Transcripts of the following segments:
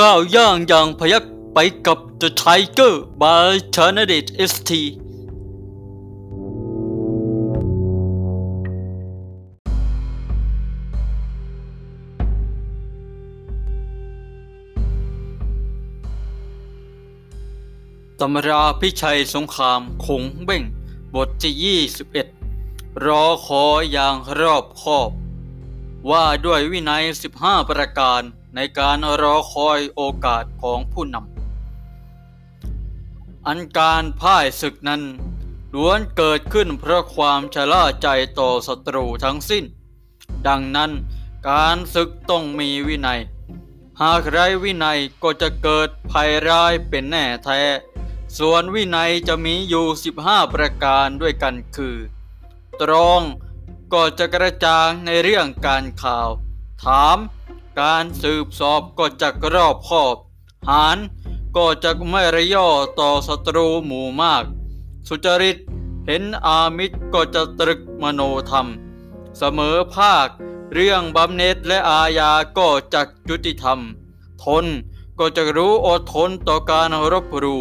ก้าวย่างอย่างพยักไปกับ The Tiger by c h a n a d i t ST ตำราพิชัยสงครามคงเบ่ง บทที่ 21 รอคอยอย่างรอบคอบ ว่าด้วยวินัย 15 ประการ ในการรอคอยโอกาสของผู้นำ อันการพ่ายศึกนั้นล้วนเกิดขึ้นเพราะความชะล่าใจต่อศัตรูทั้งสิ้น ดังนั้นการศึกต้องมีวินัย หากไร้วินัยก็จะเกิดภัยร้ายเป็นแน่แท้ ส่วนวินัยจะมีอยู่ 15 ประการด้วยกันคือ ตรองก็จะกระจ่างในเรื่องการข่าว ถาม การสืบสอบก็จะรอบคอบ หารก็จะไม่ระย่อต่อศัตรูหมู่มาก สุจริตเห็นอามิตรก็จะตรึกมโนธรรม เสมอภาค เรื่องบำเหน็จและอาญาก็จักยุติธรรม ทนก็จะรู้อดทนต่อการรบรู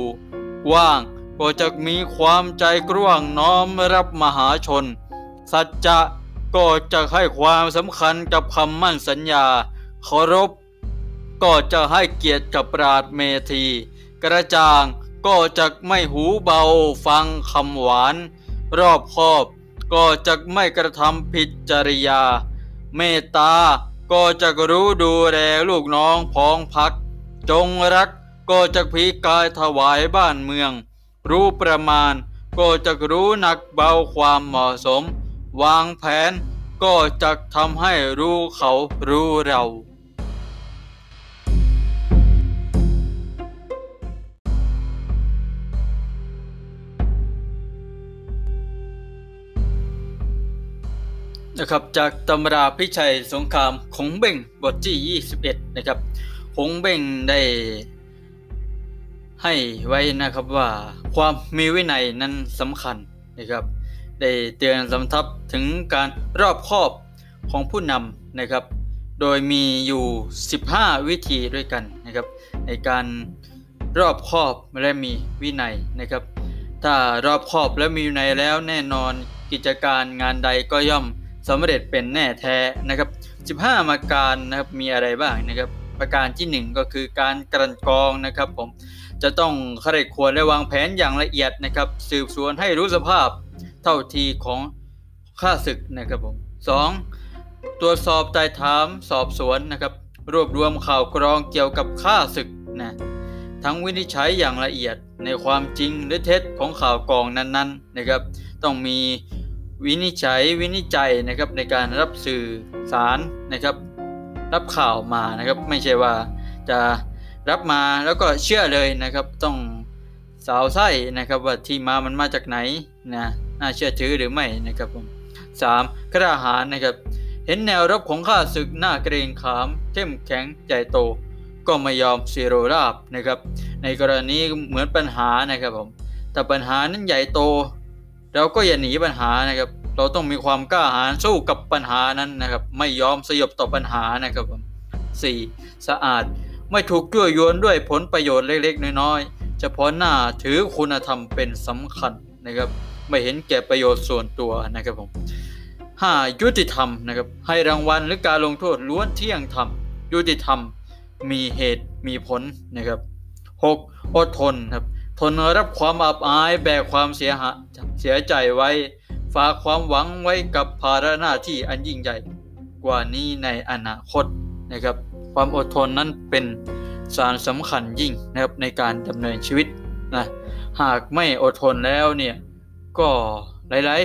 ว่างก็จะมีความใจกว้างน้อมรับมหาชน สัจจะก็จะให้ความสำคัญกับคำมั่นสัญญา เคารพก็จะให้เกียรติกับปราดเมธี กระจ่างก็จะไม่หูเบาฟังคำหวาน รอบคอบก็จะไม่กระทำผิดจริยา เมตตาก็จะรู้ดูแลลูกน้องพ้องพัก จงรักก็จะพีกายถวายบ้านเมือง รู้ประมาณก็จะรู้หนักเบาความเหมาะสม วางแผนก็จะทำให้รู้เขารู้เรา นะครับจากตำราพิชัยสงครามคงเบ่งบทที่ 21 นะครับคงเบ่งได้ให้ไว้นะครับว่าความมีวินัยนั้นสำคัญนะครับ ได้เตือนสำทับถึงการรอบคอบของผู้นำนะครับ โดยมีอยู่ 15 วิธีด้วยกันนะครับ ในการรอบคอบและมีวินัยนะครับ ถ้ารอบคอบและมีวินัยแล้วแน่นอนกิจการงานใดก็ย่อม สำเร็จเป็นแน่แท้นะครับ 15 มาการนะครับมีอะไรบ้างนะครับ ประการที่ 1 ก็คือการกลั่นกรองนะครับผมจะต้องใครควรและวางแผนอย่างละเอียดนะครับ สืบสวนให้รู้สภาพเท่าทีของข้าศึกนะครับผม 2. ตรวจสอบไต่ถามสอบสวนนะครับ รวบรวมข่าวกรองเกี่ยวกับข้าศึกนะทั้งวินิจฉัยอย่างละเอียดในความจริงหรือเท็จของข่าวกรองนั้นๆนะครับ ต้องมี วินิจฉัยวินิจฉัยนะครับในการรับสื่อสารนะครับ รับข่าวมานะครับ ไม่ใช่ว่าจะรับมาแล้วก็เชื่อเลยนะครับ ต้องสาวไส้นะครับว่าที่มามันมาจากไหนนะน่าเชื่อถือหรือไม่นะครับผมสามกระหารนะครับ เห็นแนวรบของข้าศึกหน้าเกรงขามเข้มแข็งใจโต ก็ไม่ยอมซีโรราบนะครับ ในกรณีเหมือนปัญหานะครับผมแต่ปัญหานั้นใหญ่โต เราก็อย่าหนีปัญหานะครับ เราต้องมีความกล้าหาญสู้กับปัญหานั้นนะครับ ไม่ยอมสยบต่อปัญหานะครับผมสี่สะอาดไม่ถูกยั่วยวนด้วยผลประโยชน์เล็กๆ น้อยๆเฉพาะหน้าถือคุณธรรมเป็นสำคัญนะครับ ไม่เห็นแก่ประโยชน์ส่วนตัวนะครับผมห้ายุติธรรมนะครับ ให้รางวัลหรือการลงโทษล้วนเที่ยงธรรม ยุติธรรม มีเหตุมีผลนะครับหกอดทนครับ ทนรับความอับอายแบกความเสียหาเสียใจไว้ ฝากความหวังไว้กับภาระหน้าที่อันยิ่งใหญ่กว่านี้ในอนาคตนะครับ ความอดทนนั้นเป็นสารสำคัญยิ่งนะครับในการดำเนินชีวิตนะหากไม่อดทนแล้วเนี่ยก็หลาย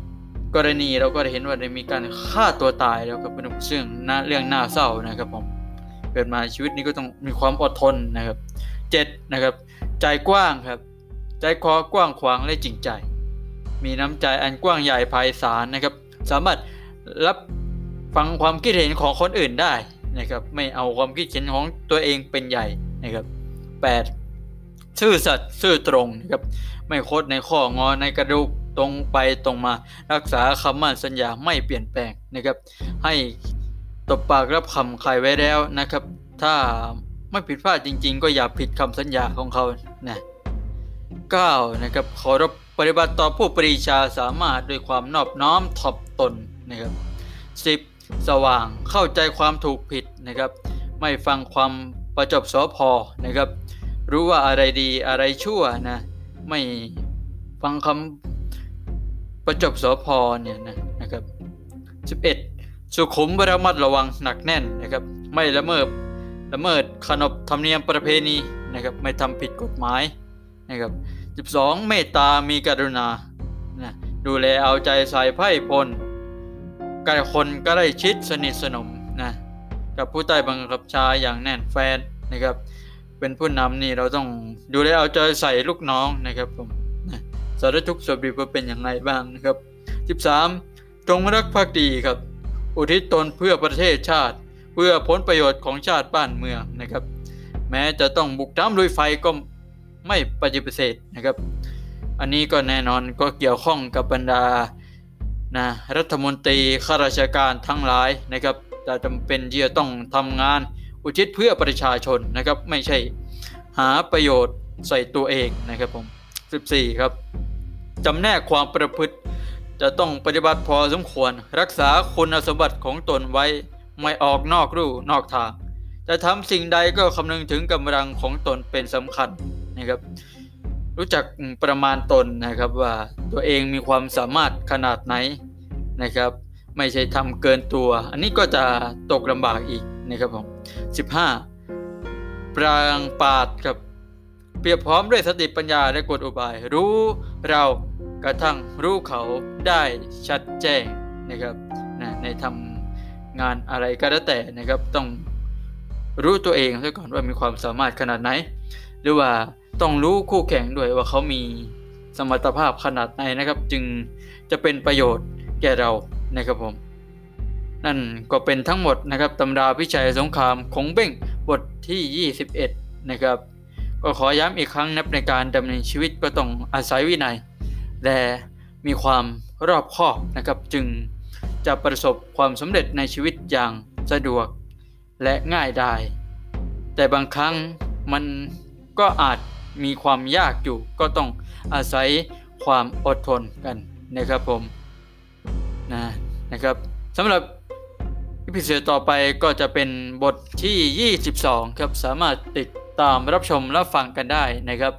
ๆ กรณีเราก็ได้เห็นว่าได้มีการฆ่าตัวตายแล้วก็เป็นเรื่องน่าเรื่องน่าเศร้านะครับผมเกิดมาชีวิตนี้ก็ต้องมีความอดทนนะครับเจ็ดนะครับ ใจกว้างครับ ใจคอกว้างขวางและจริงใจ มีน้ำใจอันกว้างใหญ่ไพศาลนะครับ สามารถรับฟังความคิดเห็นของคนอื่นได้นะครับ ไม่เอาความคิดเห็นของตัวเองเป็นใหญ่นะครับ 8. ซื่อสัตย์ซื่อตรงนะครับ ไม่โคดในข้องอในกระดูกตรงไปตรงมารักษาคำมั่นสัญญาไม่เปลี่ยนแปลงนะครับ ให้ตบปากรับคำใครไว้แล้วนะครับ ถ้า ไม่ผิดพลาดจริง ๆ ก็อย่าผิดคำสัญญาของเขานะ9นะครับเคารพปฏิบัติต่อผู้ปรีชาสามารถด้วยความนอบน้อมถ่อมตนนะครับ 10. สว่างเข้าใจความถูกผิดนะครับ ไม่ฟังความประจบสอพอนะครับ รู้ว่าอะไรดีอะไรชั่วนะไม่ฟังคำประจบสอพอเนี่ยนะนะครับ 11. สุขุมระมัดระวังหนักแน่นนะครับ ไม่ละเมิด ละเมิดขนบธรรมเนียมประเพณีนะครับไม่ทำผิดกฎหมายนะครับ 12. เมตตามีกรุณานะดูแลเอาใจใส่ไพ่พลกับคนก็ได้ชิดสนิทสนมนะกับผู้ใต้บังคับชาอย่างแน่นแฟนนะครับ เป็นผู้นำนี่เราต้องดูแลเอาใจใส่ลูกน้องนะครับผมนะสารทุกข์สุขดิบว่าเป็นอย่างไรบ้างนะครับ 13. จงรักภักดีครับ อุทิศตนเพื่อประเทศชาติ เพื่อผลประโยชน์ของชาติบ้านเมืองนะครับ แม้จะต้องบุกน้ำลุยไฟก็ไม่ปฏิเสธนะครับ อันนี้ก็แน่นอนก็เกี่ยวข้องกับบรรดานะรัฐมนตรีข้าราชการทั้งหลายนะครับจะจำเป็นที่จะต้องทำงานอุทิศเพื่อประชาชนนะครับ ไม่ใช่หาประโยชน์ใส่ตัวเองนะครับผม 14 ครับจำแนกความประพฤติจะต้องปฏิบัติพอสมควร รักษาคุณสมบัติของตนไว้ ไม่ออกนอกรูนอกทาง จะทำสิ่งใดก็คำนึงถึงกำลังของตนเป็นสำคัญนะครับ รู้จักประมาณตนนะครับว่าตัวเองมีความสามารถขนาดไหนนะครับ ไม่ใช่ทำเกินตัว อันนี้ก็จะตกลำบากอีกนะครับผม15 ปรางปาดครับเปรียบพร้อมด้วยสติปัญญาและกฎอุบาย รู้เรากระทั่งรู้เขาได้ชัดแจ้งนะครับนะในทำ งานอะไรก็แล้วแต่นะครับ ต้องรู้ตัวเองซะก่อนว่ามีความสามารถขนาดไหน หรือว่าต้องรู้คู่แข่งด้วยว่าเขามีสมรรถภาพขนาดไหนนะครับ จึงจะเป็นประโยชน์แก่เรานะครับผมนั่นก็เป็นทั้งหมดนะครับตำราพิชัยสงครามของเบ้งบทที่ 21 นะครับ ก็ขอย้ำอีกครั้งนับในการดำเนินชีวิตก็ต้องอาศัยวินัย และมีความรอบคอบนะครับจึง จะประสบความสำเร็จในชีวิตอย่างสะดวกและง่ายได้ แต่บางครั้งมันก็อาจมีความยากอยู่ก็ต้องอาศัยความอดทนกันนะครับผมนะนะครับสำหรับอีพิเศษต่อไปก็จะเป็นบทที่ 22 ครับ สามารถติดตามรับชมรับฟังกันได้นะครับ